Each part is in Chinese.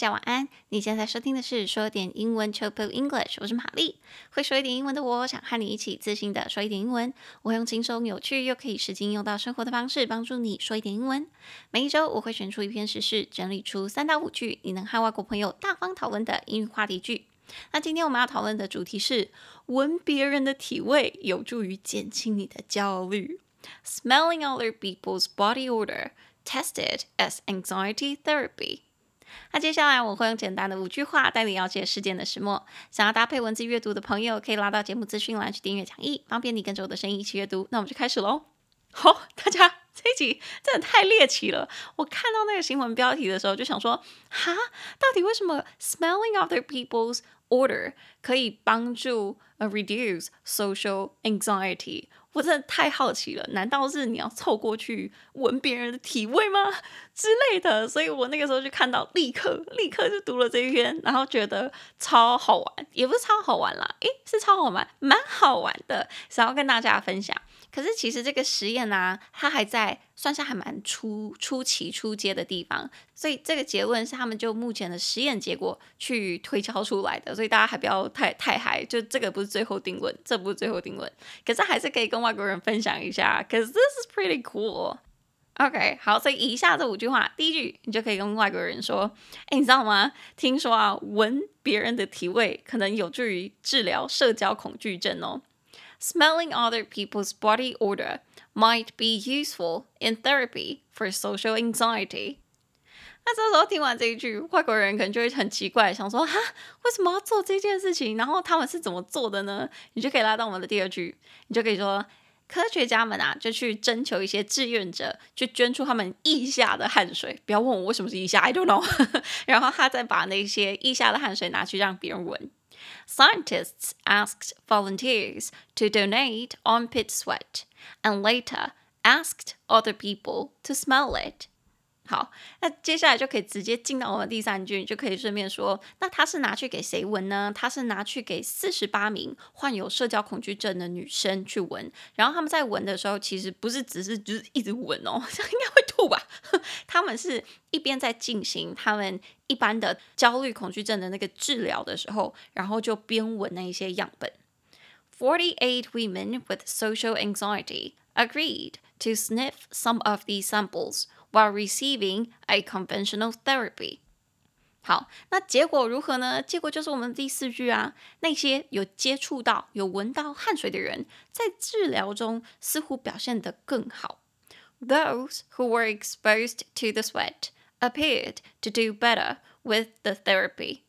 大家晚安。你现在收听的是说点英文 c h o p o English，我是玛丽。会说一点英文的我，想和你一起自信的说一点英文。我会用轻松、有趣又可以实际用到生活的方式，帮助你说一点英文。每一周我会选出一篇时事，整理出三到五句你能和外国朋友大方讨论的英语话题句。那今天我们要讨论的主题是：闻别人的体味有助于减轻你的焦虑。Smelling other people's body odor tested as anxiety therapy。那接下来我会用简单的五句话带你了解事件的始末。想要搭配文字阅读的朋友，可以拉到节目资讯栏去订阅讲义，方便你跟着我的声音一起阅读。那我们就开始喽。好，大家这一集真的太猎奇了。我看到那个新闻标题的时候，就想说，哈，到底为什么 smelling other people's odor 可以帮助呃 reduce social anxiety？我真的太好奇了，难道是你要凑过去闻别人的体味吗 之类的？所以我那个时候就看到，立刻立刻就读了这一篇，然后觉得超好玩，也不是超好玩啦，诶，是超好玩，蛮好玩的，想要跟大家分享。可是其实这个实验呢、啊，它还在算是还蛮初初期初阶的地方，所以这个结论是他们就目前的实验结果去推敲出来的，所以大家还不要太太嗨，就这个不是最后定论，这不是最后定论，可是还是可以跟外国人分享一下，cause this is pretty cool。OK，好，所以以下这五句话，第一句你就可以跟外国人说，哎，你知道吗？听说啊，闻别人的体味可能有助于治疗社交恐惧症哦。Smelling other people's body odor might be useful in therapy for social anxiety。那这时候听完这一句，外国人可能就会很奇怪，想说：哈，为什么要做这件事情？然后他们是怎么做的呢？你就可以拉到我们的第二句，你就可以说：科学家们啊，就去征求一些志愿者，去捐出他们腋下的汗水。不要问我为什么是腋下，I don't know。然后他再把那些腋下的汗水拿去让别人闻。Scientists asked volunteers to donate armpit sweat and later asked other people to smell it. 好，那接下来就可以直接进到我们第三句，就可以顺便说，那他是拿去给谁闻呢？他是拿去给四十八名患有社交恐惧症的女生去闻，然后他们在闻的时候，其实不是只是就是一直闻哦，这 应该会吐吧？他们是一边在进行他们一般的焦虑恐惧症的那个治疗的时候，然后就边闻那一些样本。Forty-eight women with social anxiety agreed to sniff some of these samples. While receiving a conventional therapy，好，那结果如何呢？结果就是我们第四句啊，那些有接触到、有闻到汗水的人，在治疗中似乎表现得更好。Those who were exposed to the sweat appeared to do better with the therapy。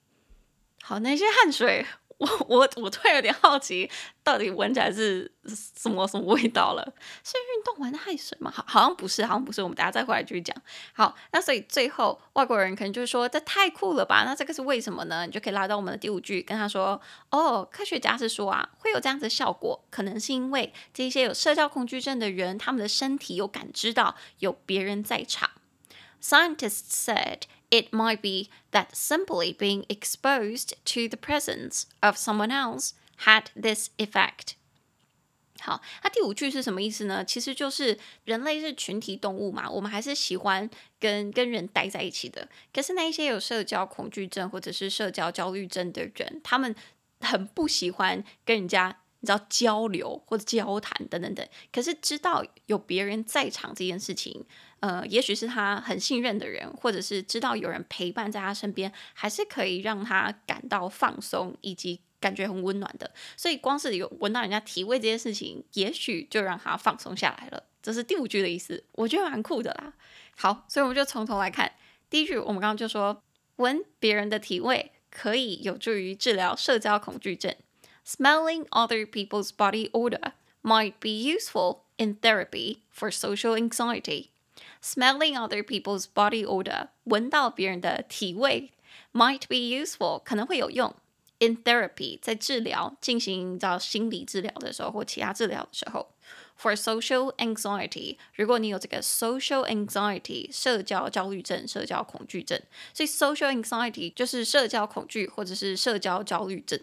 好，那些汗水。 我 我我突然有点好奇，到底闻起来是什么什么味道了？是运动完的汗水吗？好，好像不是，好像不是。我们等下再回来继续讲。好，那所以最后外国人可能就是说，这太酷了吧？那这个是为什么呢？你就可以拉到我们的第五句，跟他说：哦，科学家是说啊，会有这样子的效果，可能是因为这些有社交恐惧症的人，他们的身体有感知到有别人在场。Scientists said. It might be that simply being exposed to the presence of someone else had this effect. 好，那第五句是什么意思呢？其实就是人类是群体动物嘛，我们还是喜欢跟跟人待在一起的。可是那一些有社交恐惧症或者是社交焦虑症的人，他们很不喜欢跟人家你知道交流或者交谈等等等。可是知道有别人在场这件事情。呃，也许是他很信任的人，或者是知道有人陪伴在他身边，还是可以让他感到放松以及感觉很温暖的。所以，光是有闻到人家体味这件事情，也许就让他放松下来了。这是第五句的意思，我觉得蛮酷的啦。好，所以我们就从头来看第一句。我们刚刚就说，闻别人的体味可以有助于治疗社交恐惧症。Smelling other people's body odor might be useful in therapy for social anxiety. Smelling other people's body odor，闻到别人的体味，might be useful，可能会有用。In therapy，在治疗进行到心理治疗的时候或其他治疗的时候，for social anxiety，如果你有这个 social anxiety，社交焦虑症、社交恐惧症，所以 social anxiety 就是社交恐惧或者是社交焦虑症。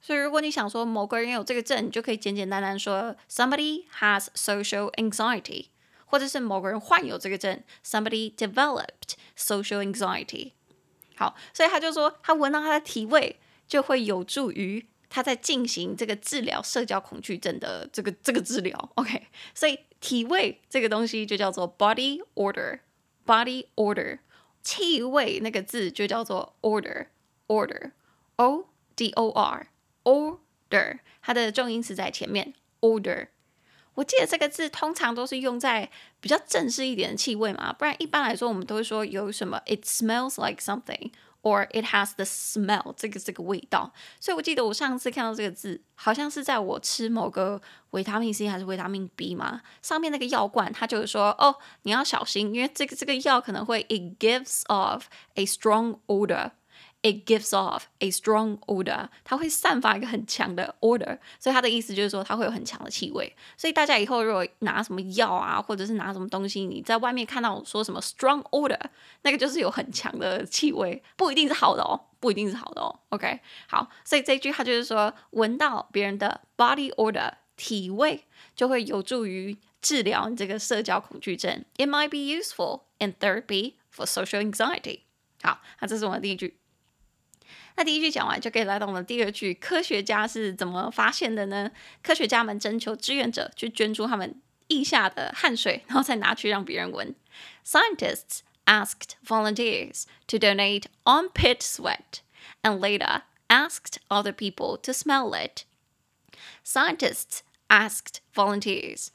所以如果你想说某个人有这个症，你就可以简简单单说 somebody has social anxiety。 或者是某个人患有这个症，somebody developed social anxiety。好，所以他就说，他闻到他的体味就会有助于他在进行这个治疗社交恐惧症的这个这个治疗。OK，所以体味这个东西就叫做 body odor，body odor，气味那个字就叫做 odor，odor，o d o r，odor，它的重音是在前面，odor。我记得这个字通常都是用在比较正式一点的气味嘛，不然一般来说我们都会说有什么 it smells like something or it has the smell 这个这个味道。所以我记得我上次看到这个字，好像是在我吃某个维他命 C 还是维他命 B 嘛，上面那个药罐它就是说哦，你要小心，因为这个这个药可能会 it gives off a strong odor。It gives off a strong odor，它会散发一个很强的 odor，所以它的意思就是说它会有很强的气味。所以大家以后如果拿什么药啊，或者是拿什么东西，你在外面看到说什么 strong odor，那个就是有很强的气味，不一定是好的哦，不一定是好的哦。OK，好，所以这句话就是说，闻到别人的 body odor 体味，就会有助于治疗你这个社交恐惧症。It might be useful in therapy for social anxiety。好，那这是我们第一句。那第一句讲完，就可以来到我们第二句。科学家是怎么发现的呢？科学家们征求志愿者去捐出他们腋下的汗水，然后再拿去让别人闻。Scientists asked volunteers to donate armpit sweat and later asked other people to smell it. Scientists asked volunteers，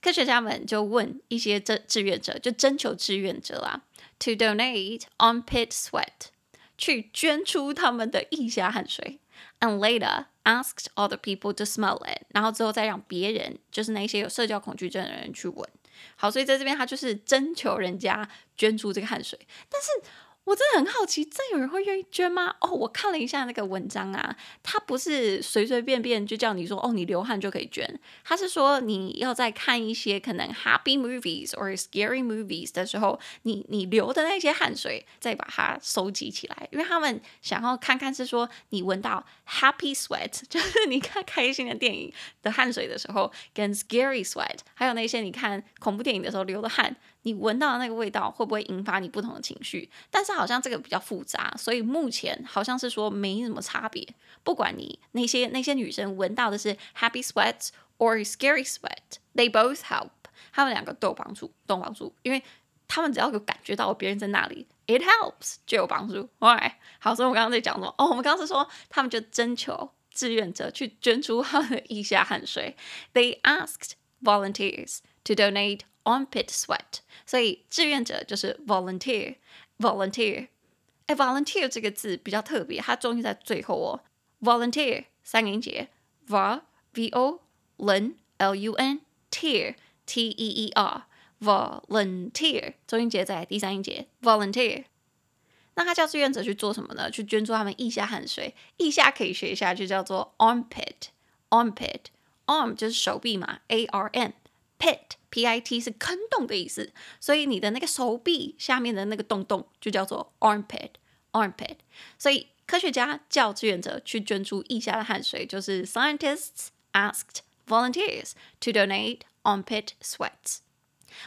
科学家们就问一些志志愿者，就征求志愿者啊，to donate armpit sweat。 去捐出他们的腋下汗水，and later asked all the people to smell it，然后之后再让别人，就是那些有社交恐惧症的人去闻。好，所以在这边他就是征求人家捐出这个汗水，但是。我真的很好奇，真有人会愿意捐吗？哦，我看了一下那个文章啊，他不是随随便便就叫你说，哦，你流汗就可以捐。他是说你要在看一些可能 happy movies or scary movies 的时候，你你流的那些汗水，再把它收集起来，因为他们想要看看是说你闻到 happy sweat，就是你看开心的电影的汗水的时候，跟 scary sweat，还有那些你看恐怖电影的时候流的汗。你闻到的那个味道会不会引发你不同的情绪？但是好像这个比较复杂，所以目前好像是说没什么差别。不管你那些那些女生闻到的是 happy sweat or scary sweat，they both help。他们两个都有帮助，都有帮助，因为他们只要有感觉到别人在那里，it helps 就有帮助。Alright，好，所以我刚刚在讲说，哦，我们刚刚是说他们就征求志愿者去捐出他们的腋下汗水，they asked volunteers to donate armpit sweat。所以志愿者就是 volunteer，volunteer，哎，volunteer 这个字比较特别，它重音在最后哦。volunteer 三个音节，v v o l l u n tear t e e r，volunteer 重音节在第三音节，volunteer。那他叫志愿者去做什么呢？去捐助他们腋下汗水，腋下可以学一下，就叫做 armpit，armpit，arm 就是手臂嘛，a r m，pit。 P-I-T p i t 是坑洞的意思，所以你的那个手臂下面的那个洞洞就叫做 armpit，armpit。所以科学家叫志愿者去捐出腋下的汗水，就是 scientists asked volunteers to donate armpit sweats。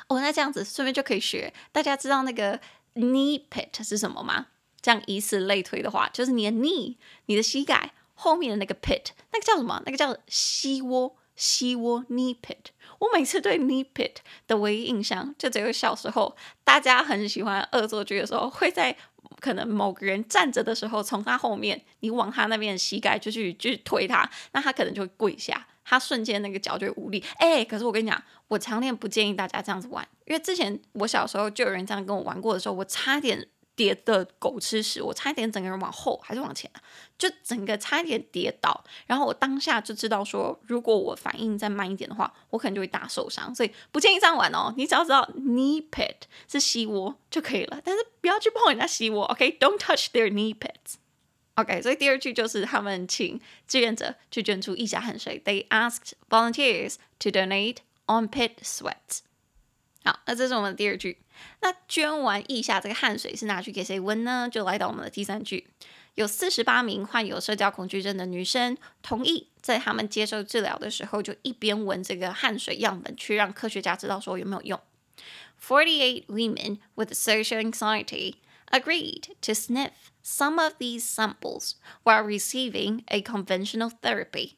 哦，那这样子顺便就可以学，大家知道那个 knee pit 是什么吗？这样以此类推的话，就是你的 knee，你的膝盖后面的那个 pit，那个叫什么？那个叫膝窝，膝窝 knee pit。我每次对 knee pit 的唯一印象，就只有小时候，大家很喜欢恶作剧的时候，会在可能某个人站着的时候，从他后面，你往他那边膝盖就去去推他，那他可能就会跪下，他瞬间那个脚就无力。哎，可是我跟你讲，我强烈不建议大家这样子玩，因为之前我小时候就有人这样跟我玩过的时候，我差点。跌的狗吃屎，我差一点整个人往后还是往前，就整个差一点跌倒。然后我当下就知道说，如果我反应再慢一点的话，我可能就会大受伤。所以不建议这样玩哦。你只要知道 knee pit 是膝窝就可以了，但是不要去碰人家膝窝。OK，don't touch their knee pits。OK，所以第二句就是他们请志愿者去捐出一下汗水。They asked volunteers to donate armpit sweat。好，那这是我们的第二句。那捐完腋下这个汗水是拿去给谁闻呢？就来到我们的第三句，有四十八名患有社交恐惧症的女生同意在他们接受治疗的时候，就一边闻这个汗水样本，去让科学家知道说有没有用。Forty-eight women with social anxiety agreed to sniff some of these samples while receiving a conventional therapy.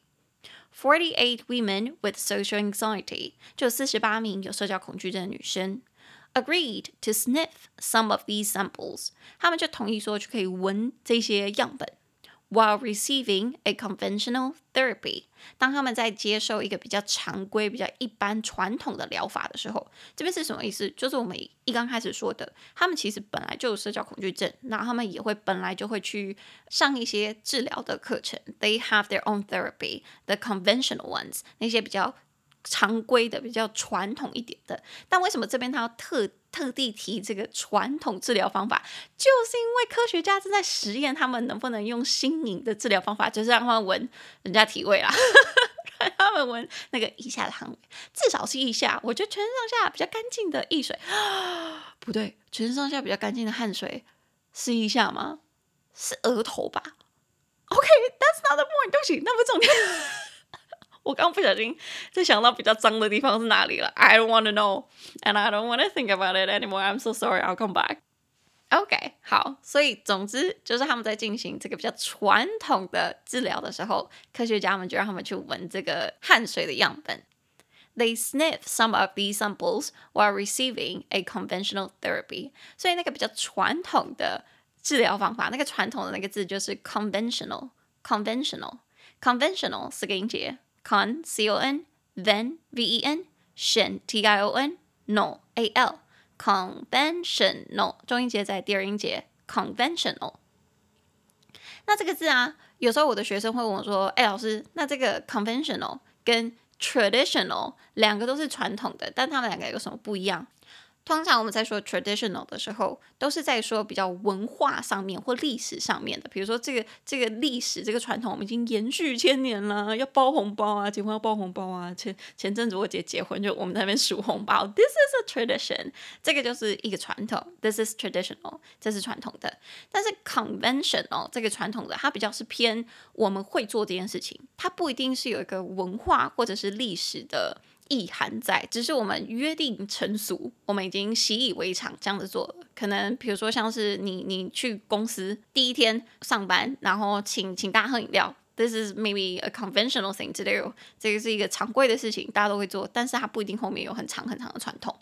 Forty-eight women with social anxiety，就四十八名有社交恐惧症的女生，agreed to sniff some of these samples，他们就同意说就可以闻这些样本。 While receiving a conventional therapy，当他们在接受一个比较常规、比较一般、传统的疗法的时候，这边是什么意思？就是我们一刚开始说的，他们其实本来就有社交恐惧症，那他们也会本来就会去上一些治疗的课程。They have their own therapy，the conventional ones，那些比较。常规的比较传统一点的，但为什么这边他要特特地提这个传统治疗方法？就是因为科学家正在实验他们能不能用新颖的治疗方法，就是让他们闻人家体味啦，让他们闻那个腋下的汗味，至少是腋下。我觉得全身上下比较干净的腋水，不对，全身上下比较干净的汗水是腋下吗？是额头吧？OK，that's、okay, not the point，对不起，那不重点。我刚不小心就想到比较脏的地方是哪里了。I don't want to know, and I don't want to think about it anymore. I'm so sorry. I'll come back. OK，好，所以总之就是他们在进行这个比较传统的治疗的时候，科学家们就让他们去闻这个汗水的样本。They sniff some of these samples while receiving a conventional therapy。所以那个比较传统的治疗方法，那个传统的那个字就是 conventional，conventional，conventional 四个音节。 Con c o n then v e n tion t i o n no a l conventional 中音节在第二音节 conventional。那这个字啊，有时候我的学生会问我说：“哎，老师，那这个 conventional 跟 traditional 两个都是传统的，但他们两个有什么不一样？”通常我们在说 traditional 的时候，都是在说比较文化上面或历史上面的。比如说这个这个历史这个传统，我们已经延续千年了，要包红包啊，结婚要包红包啊。前前阵子我姐结婚，就我们在那边数红包。This is a tradition，这个就是一个传统。This is traditional，这是传统的。但是 conventional 这个传统的，它比较是偏我们会做这件事情，它不一定是有一个文化或者是历史的。意涵在，只是我们约定成俗，我们已经习以为常这样子做了。可能比如说像是你你去公司第一天上班，然后请请大家喝饮料，This is maybe a conventional thing to do。这个是一个常规的事情，大家都会做，但是它不一定后面有很长很长的传统。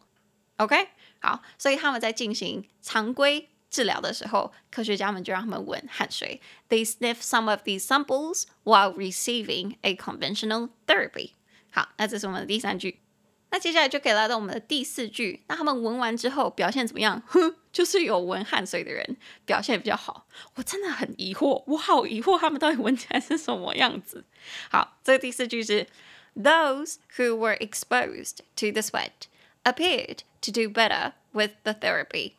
OK，好，所以他们在进行常规治疗的时候，科学家们就让他们闻汗水。They sniff some of these samples while receiving a conventional therapy. 好，那这是我们的第三句。那接下来就可以来到我们的第四句。那他们闻完之后表现怎么样？哼，就是有闻汗水的人表现比较好。我真的很疑惑，我好疑惑他们到底闻起来是什么样子。好，这个第四句是：Those who were exposed to the sweat appeared to do better with the therapy.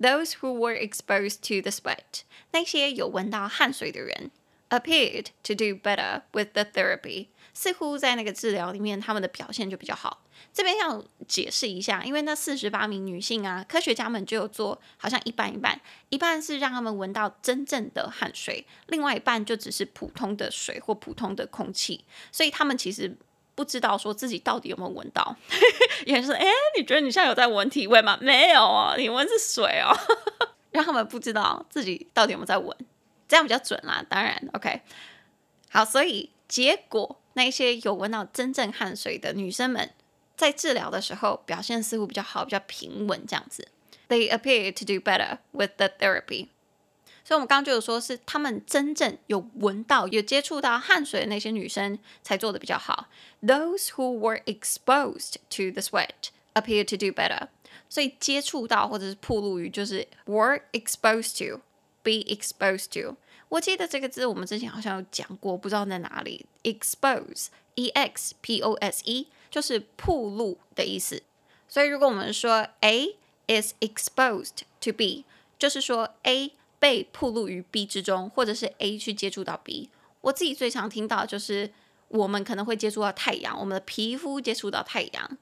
Those who were exposed to the sweat，那些有闻到汗水的人 ，appeared to do better with the therapy。似乎在那个治疗里面，他们的表现就比较好。这边要解释一下，因为那四十八名女性啊，科学家们就有做，好像一半一半，一半是让他们闻到真正的汗水，另外一半就只是普通的水或普通的空气，所以他们其实不知道说自己到底有没有闻到。也是，哎，你觉得你现在有在闻体味吗？没有啊，你闻是水哦，让他们不知道自己到底有没有在闻，这样比较准啦。当然，OK，好，所以结果。那些有闻到真正汗水的女生们，在治疗的时候表现似乎比较好，比较平稳这样子。They appear to do better with the therapy。所以，我们刚刚就有说是他们真正有闻到、有接触到汗水的那些女生才做的比较好。Those who were exposed to the sweat appear to do better。所以，接触到或者是暴露于就是 were exposed to be exposed to。我记得这个字我们之前好像有讲过，不知道在哪里。expose，e x p o s e，就是暴露的意思。所以如果我们说 A is exposed to B，就是说 A 被暴露于 B 之中，或者是 A 去接触到 B。我自己最常听到就是我们可能会接触到太阳，我们的皮肤接触到太阳。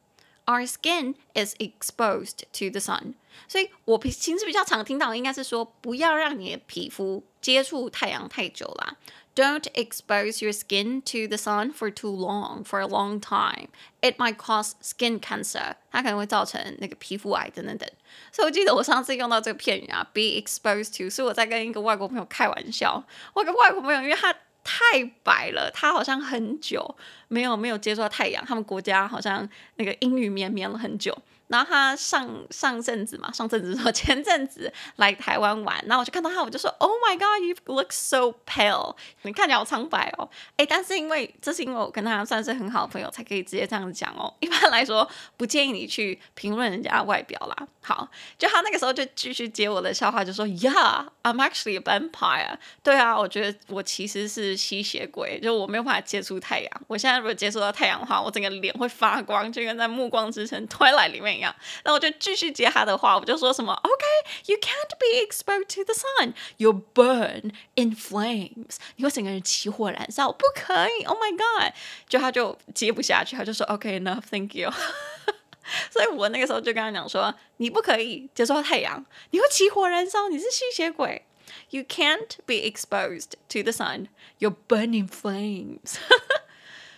Our skin is exposed to the sun。所以我平时比较常听到的应该是说，不要让你的皮肤接触太阳太久啦。 Don't expose your skin to the sun for too long, for a long time. It might cause skin cancer. 它可能会造成那个皮肤癌等等等。所以我记得我上次用到这个片语啊，be exposed to，是我在跟一个外国朋友开玩笑。我跟外国朋友，因为他 太白了，他好像很久没有没有接触到太阳，他们国家好像那个阴雨绵绵了很久。然后他上上阵子嘛，上阵子说 前阵子来台湾玩，然后我就看到他，我就说，Oh my God, you look so pale，你看起来好苍白哦。哎，但是因为这是因为我跟他算是很好的朋友，才可以直接这样子讲哦。一般来说，不建议你去评论人家外表啦。好，就他那个时候就继续接我的笑话，就说，Yeah, I'm actually a vampire。对啊，我觉得我其实是吸血鬼，就我没有办法接触太阳。我现在如果接触到太阳的话，我整个脸会发光，就跟在《暮光之城》Twilight 里面。样，那我就继续接他的话，我就说什么，OK，you can't be exposed to the sun，you'll burn in flames，你会整个人起火燃烧，不可以，Oh my God，就他就接不下去，他就说 OK，enough，thank you，所以我那个时候就跟他讲说，你不可以接触到太阳，你会起火燃烧，你是吸血鬼，You can't be exposed to the sun，you'll burn in flames。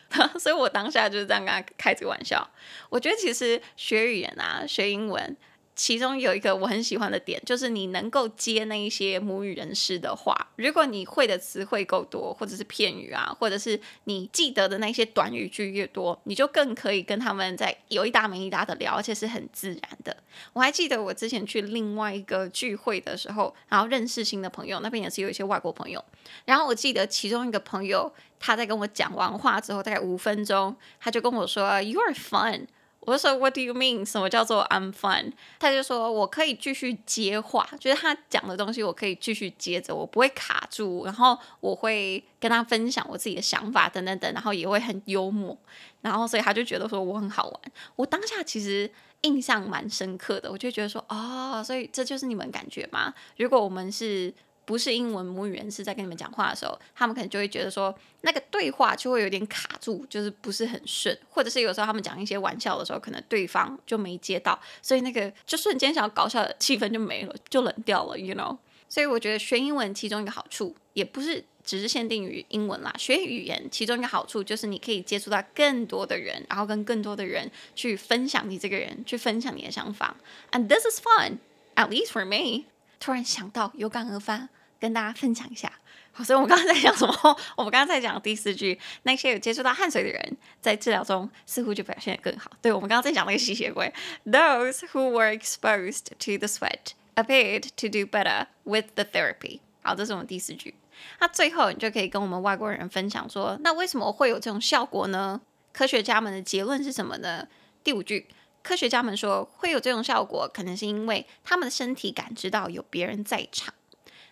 所以我当下就是这样跟他开这个玩笑。我觉得其实学语言啊，学英文。其中有一个我很喜欢的点，就是你能够接那一些母语人士的话。如果你会的词汇够多，或者是片语啊，或者是你记得的那些短语句越多，你就更可以跟他们在有一搭没一搭的聊，而且是很自然的。我还记得我之前去另外一个聚会的时候，然后认识新的朋友，那边也是有一些外国朋友。然后我记得其中一个朋友他在跟我讲完话之后，大概五分钟，他就跟我说：“You are fun。”我就说 What do you mean？什么叫做 I'm fun？他就说我可以继续接话，就是他讲的东西我可以继续接着，我不会卡住，然后我会跟他分享我自己的想法等等等，然后也会很幽默，然后所以他就觉得说我很好玩。我当下其实印象蛮深刻的，我就觉得说哦，所以这就是你们感觉吗？如果我们是。不是英文母语人士在跟你们讲话的时候，他们可能就会觉得说，那个对话就会有点卡住，就是不是很顺，或者是有时候他们讲一些玩笑的时候，可能对方就没接到，所以那个就瞬间想要搞笑的气氛就没了，就冷掉了，you know。所以我觉得学英文其中一个好处，也不是只是限定于英文啦，学语言其中一个好处就是你可以接触到更多的人，然后跟更多的人去分享你这个人，去分享你的想法，and this is fun, at least for me。突然想到，有感而发。跟大家分享一下，好，所以我们刚刚在讲什么？我们刚刚在讲第四句，那些有接触到汗水的人，在治疗中似乎就表现得更好。对，我们刚刚在讲那个吸血鬼，Those who were exposed to the sweat appeared to do better with the therapy。好，这是我们第四句。那最后你就可以跟我们外国人分享说，那为什么会有这种效果呢？科学家们的结论是什么呢？第五句，科学家们说会有这种效果，可能是因为他们的身体感知到有别人在场。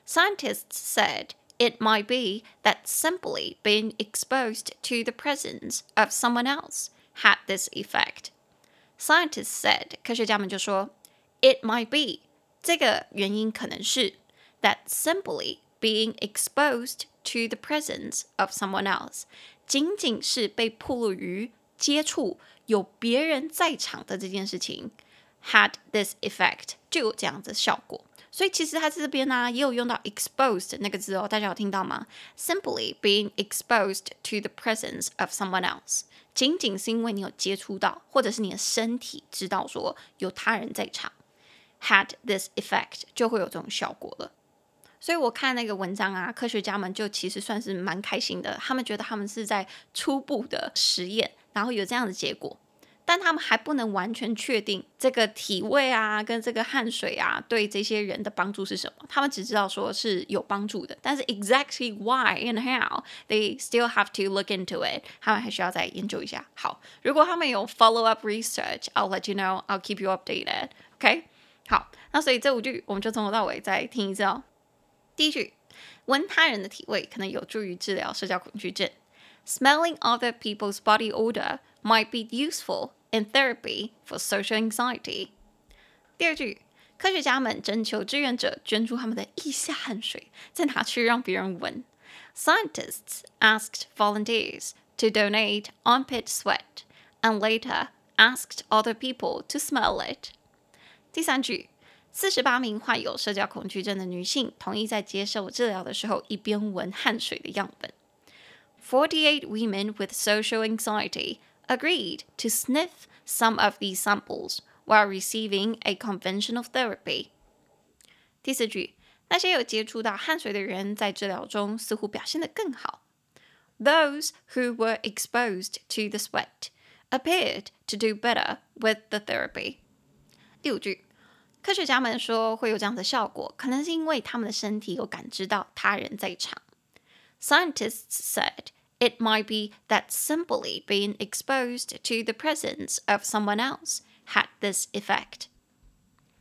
Scientists said it might be that simply being exposed to the presence of someone else had this effect. Scientists said，科学家们就说，it might be 这个原因可能是 that simply being exposed to the presence of someone else，仅仅是被暴露于接触有别人在场的这件事情 had this effect 就有这样的效果。 所以其实它这边呢、也有用到 exposed 那个字哦，大家有听到吗？Simply being exposed to the presence of someone else，仅仅是因为你有接触到，或者是你的身体知道说有他人在场，had this effect 就会有这种效果了。所以我看那个文章啊，科学家们就其实算是蛮开心的，他们觉得他们是在初步的实验，然后有这样的结果。但他们还不能完全确定这个体味啊，跟这个汗水啊，对这些人的帮助是什么。他们只知道说是有帮助的，但是 exactly why and how they still have to look into it，他们还需要再研究一下。好，如果他们有 follow up research，I'll let you know，I'll keep you updated。OK，好，那所以这五句我们就从头到尾再听一次哦。第一句，闻他人的体味可能有助于治疗社交恐惧症。Smelling other people's body odor might be useful in therapy for social anxiety。第二句，科学家们征求志愿者捐出他们的腋下汗水，再拿去让别人闻。Scientists asked volunteers to donate armpit sweat and later asked other people to smell it。第三句，四十八名患有社交恐惧症的女性同意在接受治疗的时候一边闻汗水的样本。 48 women with social anxiety agreed to sniff some of these samples while receiving a conventional therapy. 第四句，那些有接触到汗水的人在治疗中似乎表现得更好。Those who were exposed to the sweat appeared to do better with the therapy. 第五句，科学家们说会有这样的效果，可能是因为他们的身体有感知到他人在场。Scientists said it might be that simply being exposed to the presence of someone else had this effect.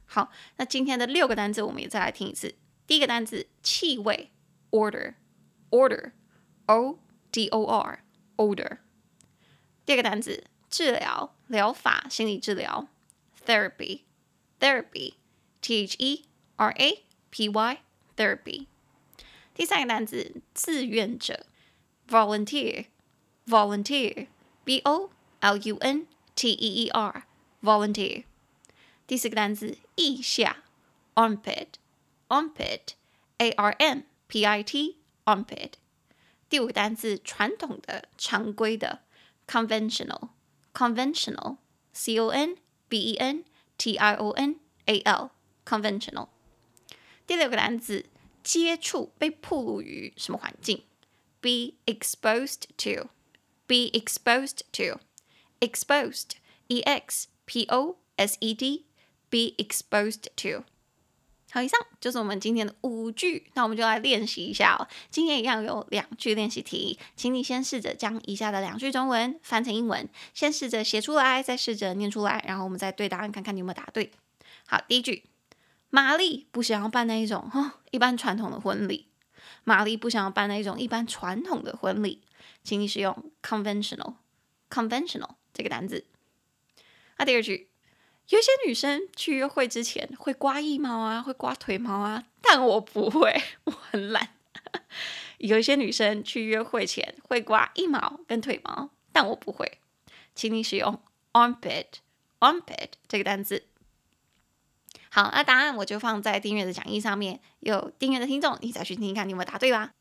好，那今天的六个单词我们也再来听一次。第一个单词气味，odor，order，o d o r odor。第二个单词治疗疗法心理治疗，therapy，therapy，t h e r a p y therapy。第三个单词志愿者 ，volunteer，volunteer，v o l u n t e e r volunteer。第四个单词腋下，armpit，armpit，a r m p i t，armpit。第五个单词传统的、常规的，conventional，conventional，c o n v e n t i o n a l，conventional。第六个单词接触、被暴露于什么环境 ？be exposed to，be exposed to，exposed，e x p o s e d。be exposed to。好，以上就是我们今天的五句，那我们就来练习一下哦。今天一样有两句练习题，请你先试着将以下的两句中文翻成英文，先试着写出来，再试着念出来，然后我们再对答案，看看你有没有答对。好，第一句，玛丽不想要办那一种哦，一般传统的婚礼。玛丽不想要办那种一般传统的婚礼，请你使用 conventional，conventional 这个单字。那第二句。有些女生去约会之前会刮腋毛啊，会刮腿毛啊，但我不会，我很懒。有一些女生去约会前会刮腋毛跟腿毛，但我不会。请你使用 armpit，armpit 这个单词。好，那答案我就放在订阅的讲义上面，有订阅的听众，你再去听听看，你有没有答对吧？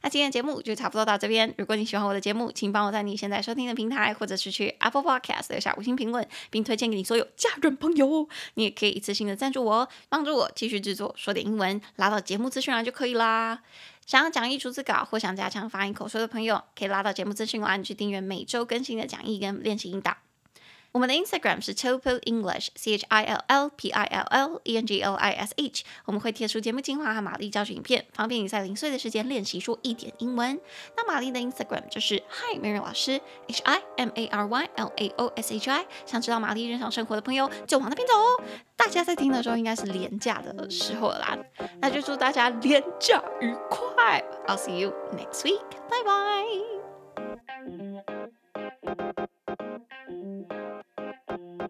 那今天的节目就差不多到这边。如果你喜欢我的节目，请帮我在你现在收听的平台，或者是去 Apple Podcast 留下五星评论，并推荐给你所有家人朋友。你也可以一次性的赞助我，帮助我继续制作说点英文，拉到节目资讯栏就可以啦。想要讲义逐字稿或想加强发音口说的朋友，可以拉到节目资讯栏去订阅每周更新的讲义跟练习引导。我们的 Instagram 是 TopoEnglish，CHILL P I L L ENG LISH。我们会贴出节目精华和玛丽教学影片，方便你在零碎的时间练习说一点英文。那玛丽的 Instagram 就是 Hi Mary 老师，HIMARY LAOSHI。想知道玛丽日常生活的朋友就往那边走哦！大家在听的时候应该是廉价的《时候啦》，那就祝大家廉价愉快。I'll see you next week，拜拜。